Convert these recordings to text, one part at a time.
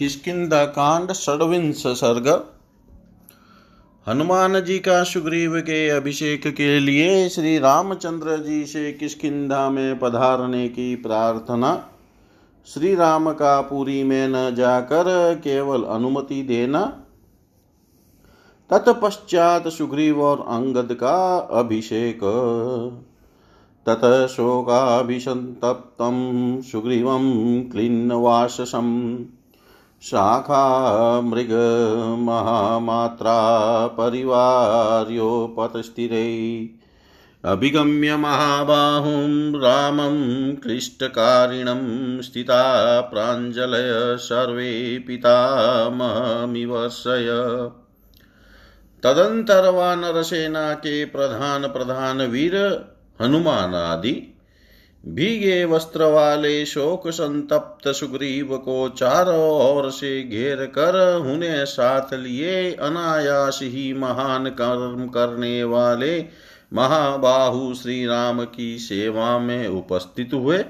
किसकिदा कांड षडविंश सर्ग। हनुमान जी का सुग्रीव के अभिषेक के लिए श्री रामचंद्र जी से किसकिदा में पधारने की प्रार्थना। श्री राम का पुरी में न जाकर केवल अनुमति देना। तत्पश्चात सुग्रीव और अंगद का अभिषेक। ततः शोकाभिसन्तप्तं सुग्रीवं क्लिन्नवाससं शाखा मृगमहामात्रा परिवार्योपतस्थिरै अभिगम्य महाबाहुं रामं क्लिष्टकारिणं स्थिता प्राञ्जलय सर्वे पितामहमिवर्षय तदंतर वानर सेना के प्रधान प्रधान वीर हनुमान आदि भीगे वस्त्र वाले शोक संतप्त सुग्रीव को चारों ओर से घेर कर उन्हें साथ लिए अनायास ही महान कर्म करने वाले महाबाहु श्री राम की सेवा में उपस्थित हुए।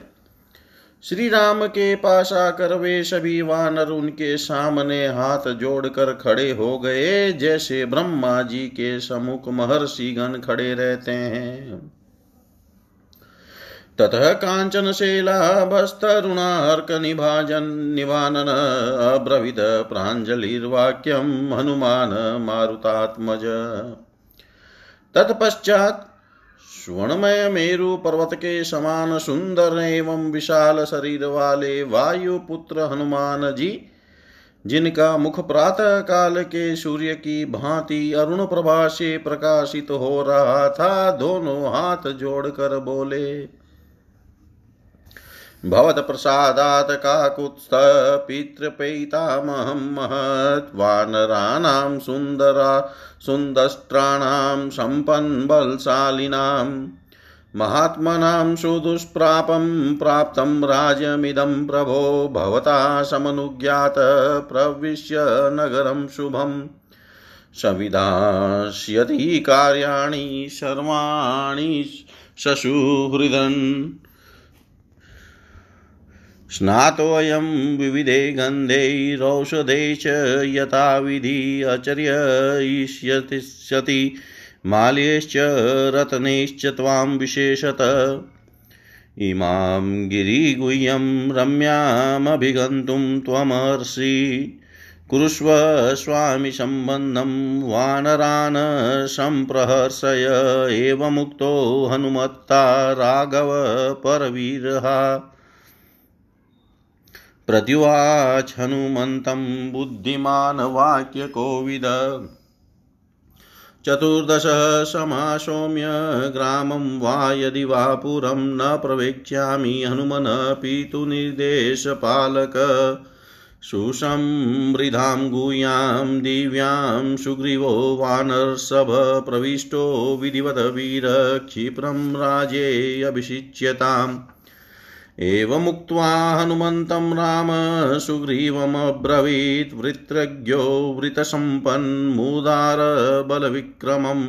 श्री राम के पास आकर वे सभी वानर उनके सामने हाथ जोड़कर खड़े हो गए, जैसे ब्रह्मा जी के समुख महर्षि गण खड़े रहते हैं। ततः काञ्चनशैलाभस्तरुणार्कनिभाजन् निभानन अब्रवीद प्राञ्जलिर्वाक्यं हनुमान मारुतात्मज। तत्पश्चात् स्वर्णमय मेरु पर्वत के समान सुंदर एवं विशाल शरीर वाले वायु पुत्र हनुमान जी जिनका मुख प्रातः काल के सूर्य की भांति अरुण प्रभा से प्रकाशित हो रहा था, दोनों हाथ जोड़कर बोले भवत्प्रसादात् काकुत्स्थ पितृपैतामहं महत् वानराणां सुन्दरा सुन्दष्ट्राणां सम्पन्बलशालिनां महात्मनां सुदुष्प्रापं प्राप्तं राज्यमिदं प्रभो भवता समनुज्ञात प्रविश्य नगरं शुभम् संविधास्यति कार्याणि सर्वाणि शशुहृदन् स्नातोऽयं विविधे गन्धैरौषधे च यथाविधि अचर्ययिष्यतिष्यति माल्यैश्च रत्नैश्च त्वां विशेषत। इमां गिरिगुह्यं रम्यामभिगन्तुं त्वमर्षि। कुरुष्व स्वामि सम्बन्धं वानरान् सम्प्रहर्षय एवमुक्तो हनुमत्ता राघव परवीरः। प्रत्युवाच हनुमन्तं बुद्धिमान् वाक्यकोविद चतुर्दश समासौम्य ग्रामं वा यदि वा पुरं न प्रवेक्ष्यामि हनुमन पितुनिर्देशपालक सुसंवृधां गुह्यां दिव्यां सुग्रीवो वानरसभ प्रविष्टो विधिवत वीरक्षिप्रं राज्येऽभिषिच्यताम् एवमुक्त्वा हनुमन्तं राम सुग्रीवमब्रवीत् वृत्रज्ञो वृतसम्पन्मुदारबलविक्रमम्।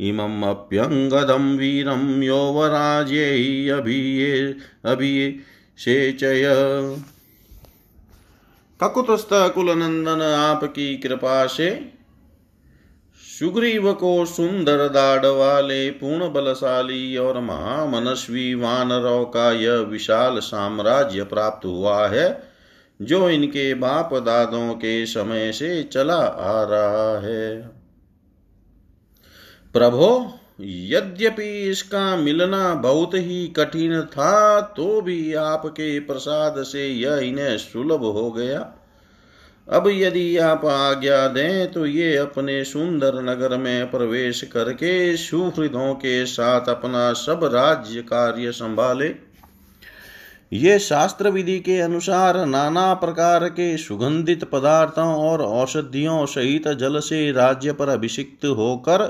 इममप्यङ्गदं वीरं यौवराज्यै अभिषेचय। ककुतस्थ कुलनंदन आपकी कृपा से सुग्रीव को सुंदर दाढ़ वाले पूर्ण बलशाली और महामनस्वी वानरों का यह विशाल साम्राज्य प्राप्त हुआ है, जो इनके बाप दादों के समय से चला आ रहा है। प्रभो, यद्यपि इसका मिलना बहुत ही कठिन था तो भी आपके प्रसाद से यह इन्हें सुलभ हो गया। अब यदि आप आज्ञा दें तो ये अपने सुंदर नगर में प्रवेश करके सुहृदों के साथ अपना सब राज्य कार्य संभाले। ये शास्त्र विधि के अनुसार नाना प्रकार के सुगंधित पदार्थों और औषधियों सहित जल से राज्य पर अभिषिक्त होकर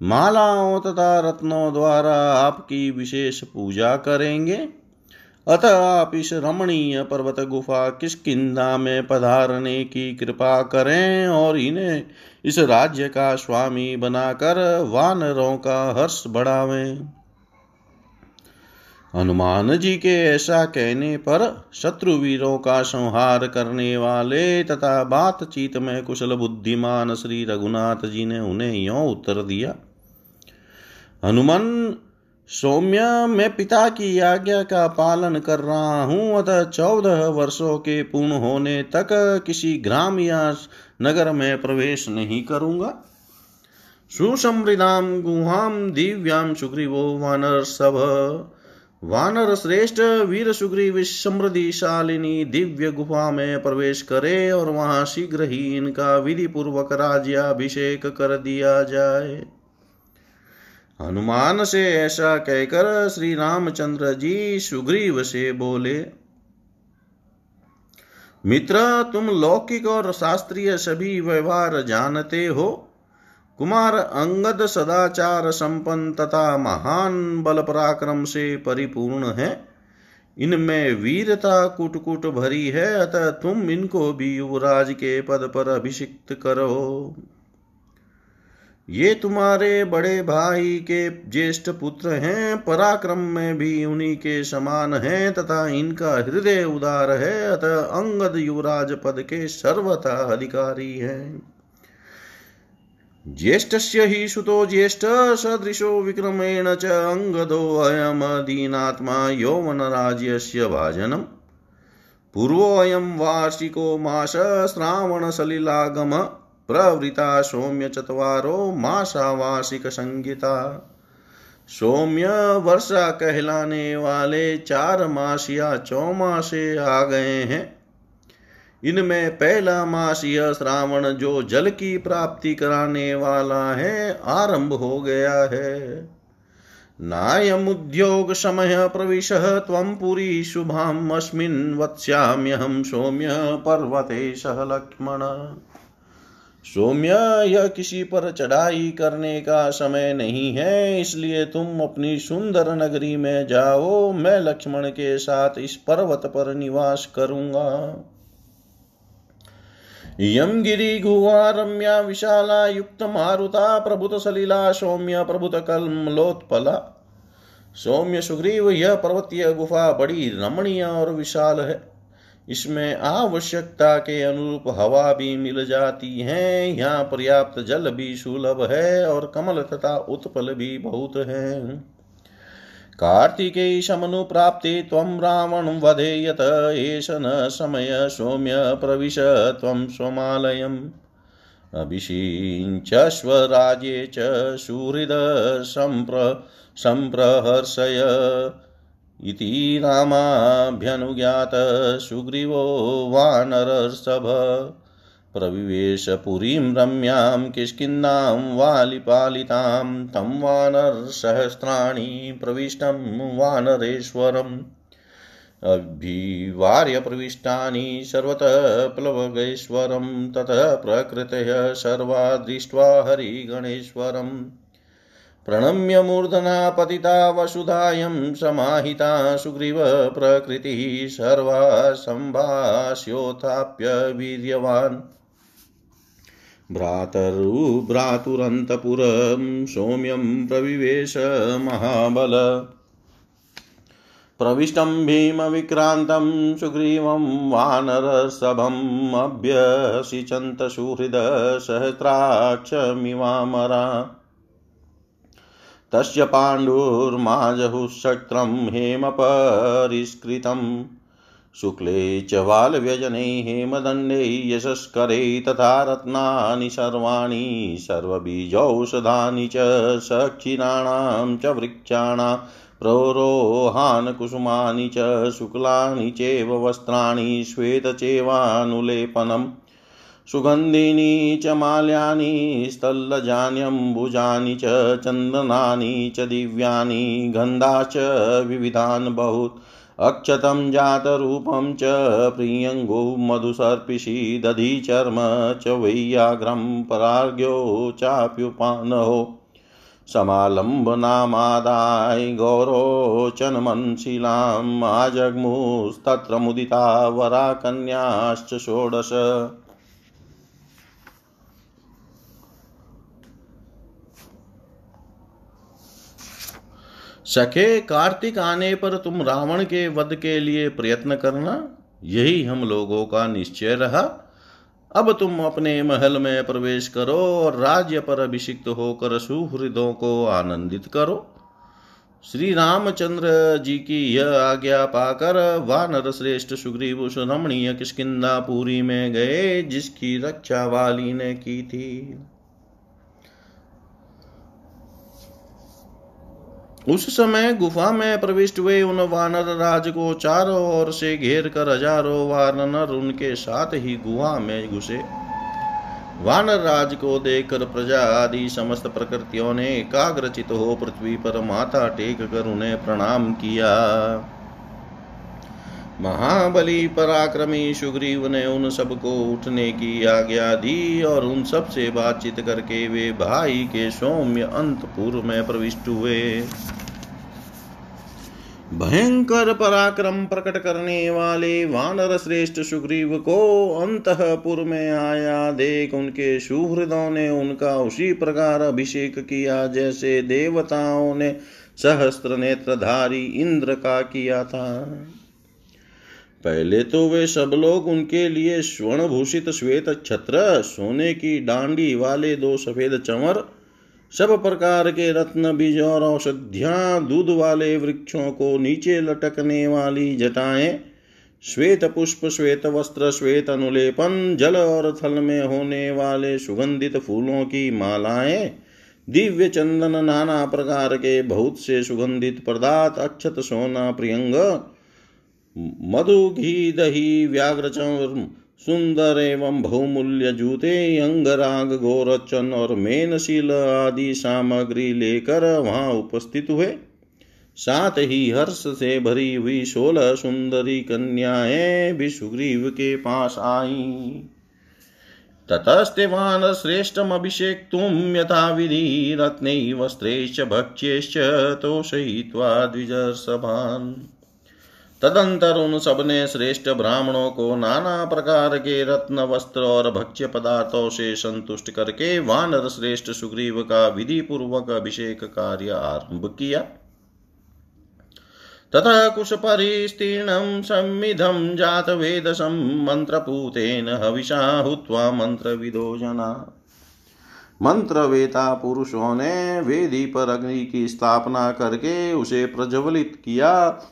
मालाओं तथा रत्नों द्वारा आपकी विशेष पूजा करेंगे। अतः आप इस रमणीय पर्वत गुफा किसकिदा में पधारने की कृपा करें और इन्हें इस राज्य का स्वामी बनाकर वानरों का हर्ष बढ़ावें। हनुमान जी के ऐसा कहने पर शत्रुवीरों का संहार करने वाले तथा बातचीत में कुशल बुद्धिमान श्री रघुनाथ जी ने उन्हें यो उत्तर दिया, हनुमान सौम्य, मैं पिता की आज्ञा का पालन कर रहा हूँ। अतः चौदह वर्षों के पूर्ण होने तक किसी ग्राम या नगर में प्रवेश नहीं करूँगा। सुसमृदाम गुहाम दिव्याम सुग्रीवो, वानर सभ वानर श्रेष्ठ, वीर सुग्रीव, समृद्धिशालिनी, दिव्य गुफा में प्रवेश करे और वहाँ शीघ्र ही इनका विधि पूर्वक राज्याभिषेक कर दिया जाए। हनुमान से ऐसा कहकर श्री रामचंद्र जी सुग्रीव से बोले, मित्र, तुम लौकिक और शास्त्रीय सभी व्यवहार जानते हो। कुमार अंगद सदाचार संपन्न तथा महान बल पराक्रम से परिपूर्ण है। इनमें वीरता कुट कुट भरी है, अतः तुम इनको भी युवराज के पद पर अभिषिक्त करो। ये तुम्हारे बड़े भाई के ज्येष्ठ पुत्र हैं, पराक्रम में भी उन्हीं के समान हैं, तथा इनका हृदय उदार है, अतः अंगद युवराज पद के सर्वथा अधिकारी हैं। ज्येष्ठस्य हि सुतो ज्येष्ठ, सदृशो विक्रमेण च अङ्गदो अयमदीनात्मा यौवनराज्यस्य भाजनम् पूर्वोऽयं वार्षिको मास श्रावणसलिलागम प्रवृता सौम्य चतवारो मासावासिक संगीता। सौम्य वर्षा कहलाने वाले चार मास या चौमासे आ गए हैं। इनमें पहला मास यह श्रावण जो जल की प्राप्ति कराने वाला है, आरंभ हो गया है। नायमुद्योग समय प्रविश, त्वं पुरी शुभाम् अस्मिन् वत्स्याम्यहं सौम्य पर्वते सह लक्ष्मण। सौम्य यह किसी पर चढ़ाई करने का समय नहीं है, इसलिए तुम अपनी सुंदर नगरी में जाओ, मैं लक्ष्मण के साथ इस पर्वत पर निवास करूँगा। यम गिरी गुहा रम्या विशाला युक्त मारुता, प्रभुत सलीला, सौम्य, प्रभुत कलमलोत्पला सौम्य सुग्रीव, यह पर्वतीय गुफा बड़ी रमणीय और विशाल है। इसमें आवश्यकता के अनुरूप हवा भी मिल जाती है। यहाँ पर्याप्त जल भी सुलभ है और कमल तथा उत्पल भी बहुत है। कार्तिके शमनु प्राप्ते त्वं रावण वधेयत एष न समय सौम्य प्रविश त्वं स्वमालयम् अभिषिञ्चस्व च सुहृद सम्प्र सम्प्रहर्षय इति रामाभ्यनुज्ञात सुग्रीवो वानरसभ। प्रविवेश पुरीं रम्यां किष्किन्नां वालिपालितां, तं वानरसहस्राणि प्रविष्टं वानरेश्वरम्। अभिवार्य प्रविष्टानि सर्वतः प्लवगेश्वरं ततः प्रकृतयः सर्वा दृष्ट्वा हरिगणेश्वरम्। प्रणम्य मूर्धना पतिता वसुधायं समाहिता सुग्रीव प्रकृतिः सर्वा सम्भाष्योत्थाप्य वीर्यवान् भ्रातरुभ्रातुरन्तपुरं सौम्यं प्रविवेश महाबल। प्रविष्टं भीमविक्रान्तं सुग्रीवं वानरसभम् अभ्यसिचन्तसुहृद सहस्राक्षमिवामरा तस्य पाण्डुर्माजहुशक्त्रं हेमपरिष्कृतं शुक्ले च बालव्यजने हेमदण्डे यशस्करे तथा रत्नानि सर्वाणि, सर्वबीजौषधानि च सक्षिराणां च वृक्षाणां, प्रोरोहानकुसुमानि च शुक्लानि चैव वस्त्राणि, श्वेतचेवानुलेपनम्। सुगन्धिनी च माल्यानि स्थल्लजान्यम्बुजानि च चन्दनानि च, दिव्यानि गन्धाश्च विविधान् बहु अक्षतं जातरूपं च, प्रियङ्गो मधुसर्पिषि दधिचर्म च वैयाघ्रं परार्घ्यो चाप्युपानहो। समालम्बनामादाय गौरोचनमनशिलाम्, आजग्मुस्तत्र मुदिता वराकन्याश्च षोडश। सखे, कार्तिक आने पर तुम रावण के वध के लिए प्रयत्न करना। यही हम लोगों का निश्चय रहा। अब तुम अपने महल में प्रवेश करो और राज्य पर अभिषिक्त होकर सुहृदों को आनंदित करो। श्री रामचंद्र जी की यह आज्ञा पाकर वानर श्रेष्ठ सुग्रीव उस रमणीय किसकिदा में गए, जिसकी रक्षा वाली ने की थी। उस समय गुफा में प्रविष्ट हुए उन वानर राज को चारों ओर से घेर कर हज़ारों वानर उनके साथ ही गुहा में घुसे। वानर राज को देखकर प्रजा आदि समस्त प्रकृतियों ने एकाग्रचित हो पृथ्वी पर माथा टेक कर उन्हें प्रणाम किया। महाबली पराक्रमी सुग्रीव ने उन सबको उठने की आज्ञा दी और उन सबसे बातचीत करके वे भाई के सौम्य अंतपुर में प्रविष्ट हुए। भयंकर पराक्रम प्रकट करने वाले वानर श्रेष्ठ सुग्रीव को अंतपुर में आया। देख उनके सुहृदों ने उनका उसी प्रकार अभिषेक किया, जैसे देवताओं ने सहस्त्र नेत्रधारी इंद्र का किया था। पहले तो वे सब लोग उनके लिए स्वर्ण भूषित श्वेत छत्र, सोने की डांडी वाले दो सफ़ेद चमर, सब प्रकार के रत्न, बीज और औषधियाँ दूध वाले वृक्षों को नीचे लटकने वाली जटाएँ, श्वेत पुष्प, श्वेत वस्त्र, श्वेत अनुलेपन, जल और थल में होने वाले सुगंधित फूलों की मालाएँ, दिव्य चंदन, नाना प्रकार के बहुत से सुगंधित पदार्थ, अक्षत, सोना, प्रियंग मधु घी दही व्याघ्र सुंदर एवं बहुमूल्य जूते, अंगराग, गोरचन और मेनशील आदि सामग्री लेकर वहाँ उपस्थित हुए। साथ ही हर्ष से भरी हुई सोलह सुंदरी कन्याएँ भी सुग्रीव के पास आई। ततस्तेवान श्रेष्ठमभिषेक तुम यथा विधि रत्न वस्त्रेश्च भक्ष्यश्च तोषयित्वा द्विजसभान् तदंतर उन सबने श्रेष्ठ ब्राह्मणों को नाना प्रकार के रत्न, वस्त्र और भक्ष्य पदार्थों से संतुष्ट करके वानर श्रेष्ठ सुग्रीव का विधि पूर्वक अभिषेक कार्य आरंभ किया। तथा कुशपरिस्तीर्णं संविधं जातवेदसं मन्त्रपूतेन हविषा हुत्वा मंत्रविदो जना। मंत्रवेता पुरुषों ने वेदी पर अग्नि की स्थापना करके उसे प्रज्वलित किया।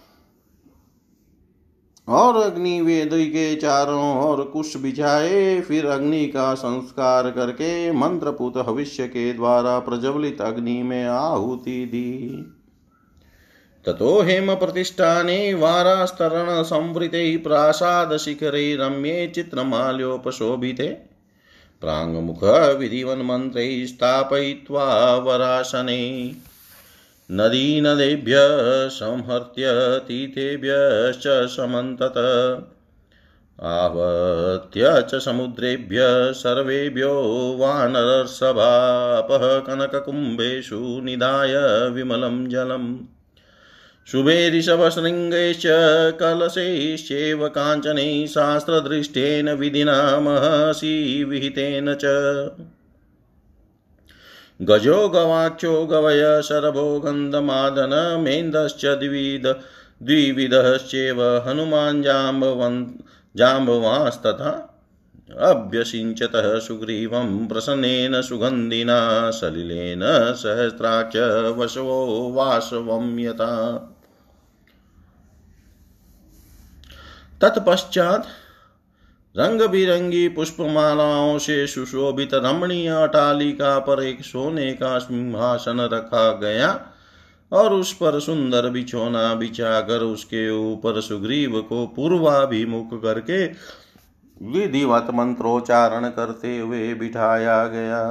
और अग्नि वेद के चारों ओर कुश बिछाए, फिर अग्नि का संस्कार करके मंत्रपुत भविष्य के द्वारा प्रज्वलित अग्नि में आहुति दी। ततो हेम प्रतिष्ठाने वारास्तरण संवृते प्रासाद शिखरे रम्ये चित्रमाल्योपशोभिते। विधिवन मन्त्रै स्थापयित्वा वरासने। नदीनदेभ्य संहर्त्य तीर्थेभ्यश्च समन्तत। आवत्य च समुद्रेभ्य सर्वेभ्यो वानरसभापः कनककुम्भेषु निधाय विमलं जलम्। शुभेरिषभशृङ्गैश्च कलशैश्चैव काञ्चनैः शास्त्रदृष्टेन विधिना महसि विहितेन च। गजो गवाक्षो गवय शरभो गन्धमादन मेन्दश्च द्विविध द्विविधश्चेव हनुमान् जाम्बवन् जाम्बवांस्तथा अभ्यसिञ्चतः सुग्रीवं प्रसन्नेन सुगन्धिना सलिलेन सहस्राक्ष वशवो वासवं यथा। तत्पश्चात् रंग बिरंगी पुष्पमालाओं से सुशोभित रमणीय अटालिका पर एक सोने का सिंहासन रखा गया और उस पर सुंदर बिछोना बिछाकर उसके ऊपर सुग्रीव को पूर्वाभिमुख करके विधिवत मंत्रोच्चारण करते हुए बिठाया गया।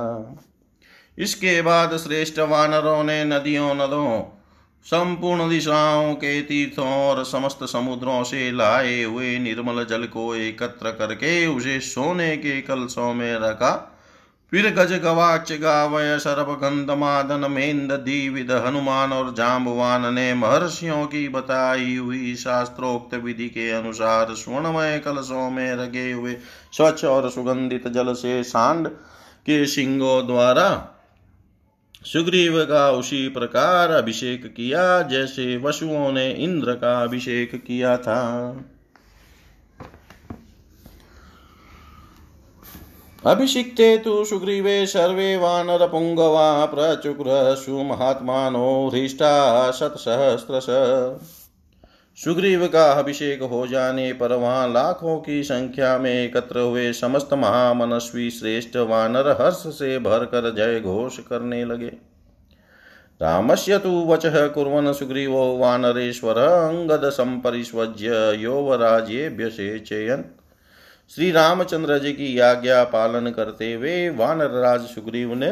इसके बाद श्रेष्ठ वानरों ने नदियों नदों संपूर्ण दिशाओं के तीर्थों और समस्त समुद्रों से लाए हुए निर्मल जल को एकत्र करके उसे सोने के कलशों में रखा। फिर गज गवाच गावय सर्प गंधमादन मेन्द दीविद हनुमान और जाम्बवान ने महर्षियों की बताई हुई शास्त्रोक्त विधि के अनुसार स्वर्णमय कलशों में रगे हुए स्वच्छ और सुगंधित जल से सांड के सिंगों द्वारा सुग्रीव का उसी प्रकार अभिषेक किया, जैसे वशुओं ने इंद्र का अभिषेक किया था। अभिषिक्ते तु सुग्रीवे सर्वे वानरपुङ्गवा प्रचुक्रसु महात्मानो हृष्टा शतसहस्रश। सुग्रीव का अभिषेक हो जाने पर वहाँ लाखों की संख्या में एकत्र हुए समस्त महामनस्वी श्रेष्ठ वानर हर्ष से भरकर जय घोष करने लगे। रामस्य तु वचः कुर्वन् सुग्रीवो वानरेश्वर अङ्गद सम्परिष्वज्य यौवराज्येभ्यसेचयन् श्री रामचंद्र जी की आज्ञा पालन करते हुए वानर राज सुग्रीव ने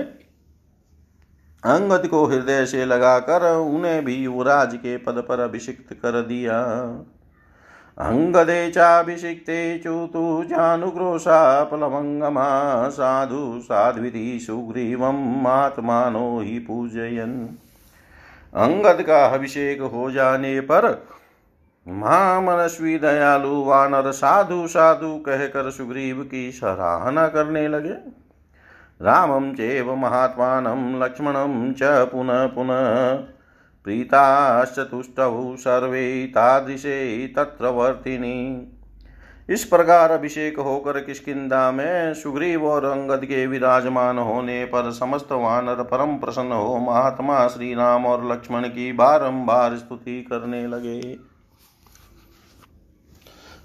अंगद को हृदय से लगाकर उन्हें भी युवराज के पद पर अभिषिक्त कर दिया। अंगदे चाभिषिक्ते चुतु जानुग्रोशापलमङ्गमा साधु साध्विधि सुग्रीवम् आत्मानो ही पूजयन। अंगद का अभिषेक हो जाने पर महामनस्वी दयालु वानर साधु साधु कहकर सुग्रीव की सराहना करने लगे। रामं चेव महात्मानं लक्ष्मणं च पुनः पुनः। प्रीताश्चतुष्टौ सर्वे तादृशे तत्र वर्तिनी। इस प्रकार अभिषेक होकर किसकिदा में सुग्रीव और अंगद के विराजमान होने पर समस्त वानर परम प्रसन्न हो महात्मा श्री राम और लक्ष्मण की बारंबार स्तुति करने लगे।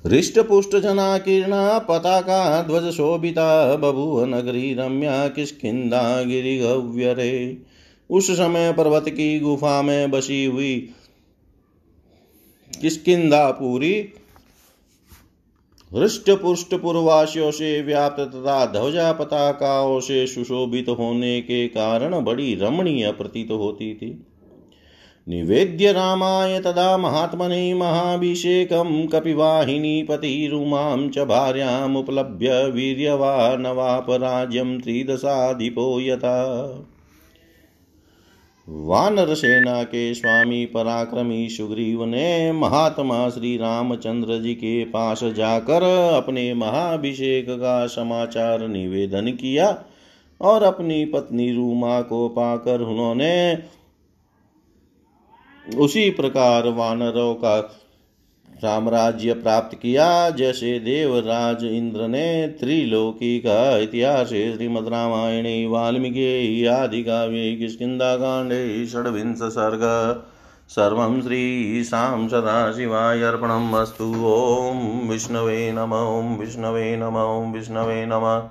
हृष्टपुष्टजनाकीर्णा पताका ध्वजशोभिता बभूव नगरी रम्या किष्किन्दा गिरिगव्यरे। उस समय पर्वत की गुफा में बसी हुई किष्किन्दा पूरी हृष्ट पुष्ट पूर्वासियों से व्याप्त तथा ध्वजा पताकाओं से सुशोभित होने के कारण बड़ी रमणीय प्रतीत होती थी। निवेद्य रामाय तदा महात्मने महाभिषेकं कपिवाहिनीपतिरुमां च भार्यामुपलभ्य वीर्यवानवापराज्यं त्रिदशाधिपो यथा। वानर सेना के स्वामी पराक्रमी सुग्रीव ने महात्मा श्री रामचंद्र जी के पास जाकर अपने महाभिषेक का समाचार निवेदन किया और अपनी पत्नी रूमा को पाकर उन्होंने उसी प्रकार वानरों का साम्राज्य प्राप्त किया। जैसे देवराज इंद्र ने त्रिलोकी का इतिहास, श्रीमद रामायणे, वाल्मीकि आदि काव्ये किष्किन्धा षड्विंश सर्ग, सर्वं श्रीशां सदाशिवाय अर्पणम् अस्तु। ॐ विष्णवे नम, ॐ विष्णवे नम, ॐ विष्णवे नमः।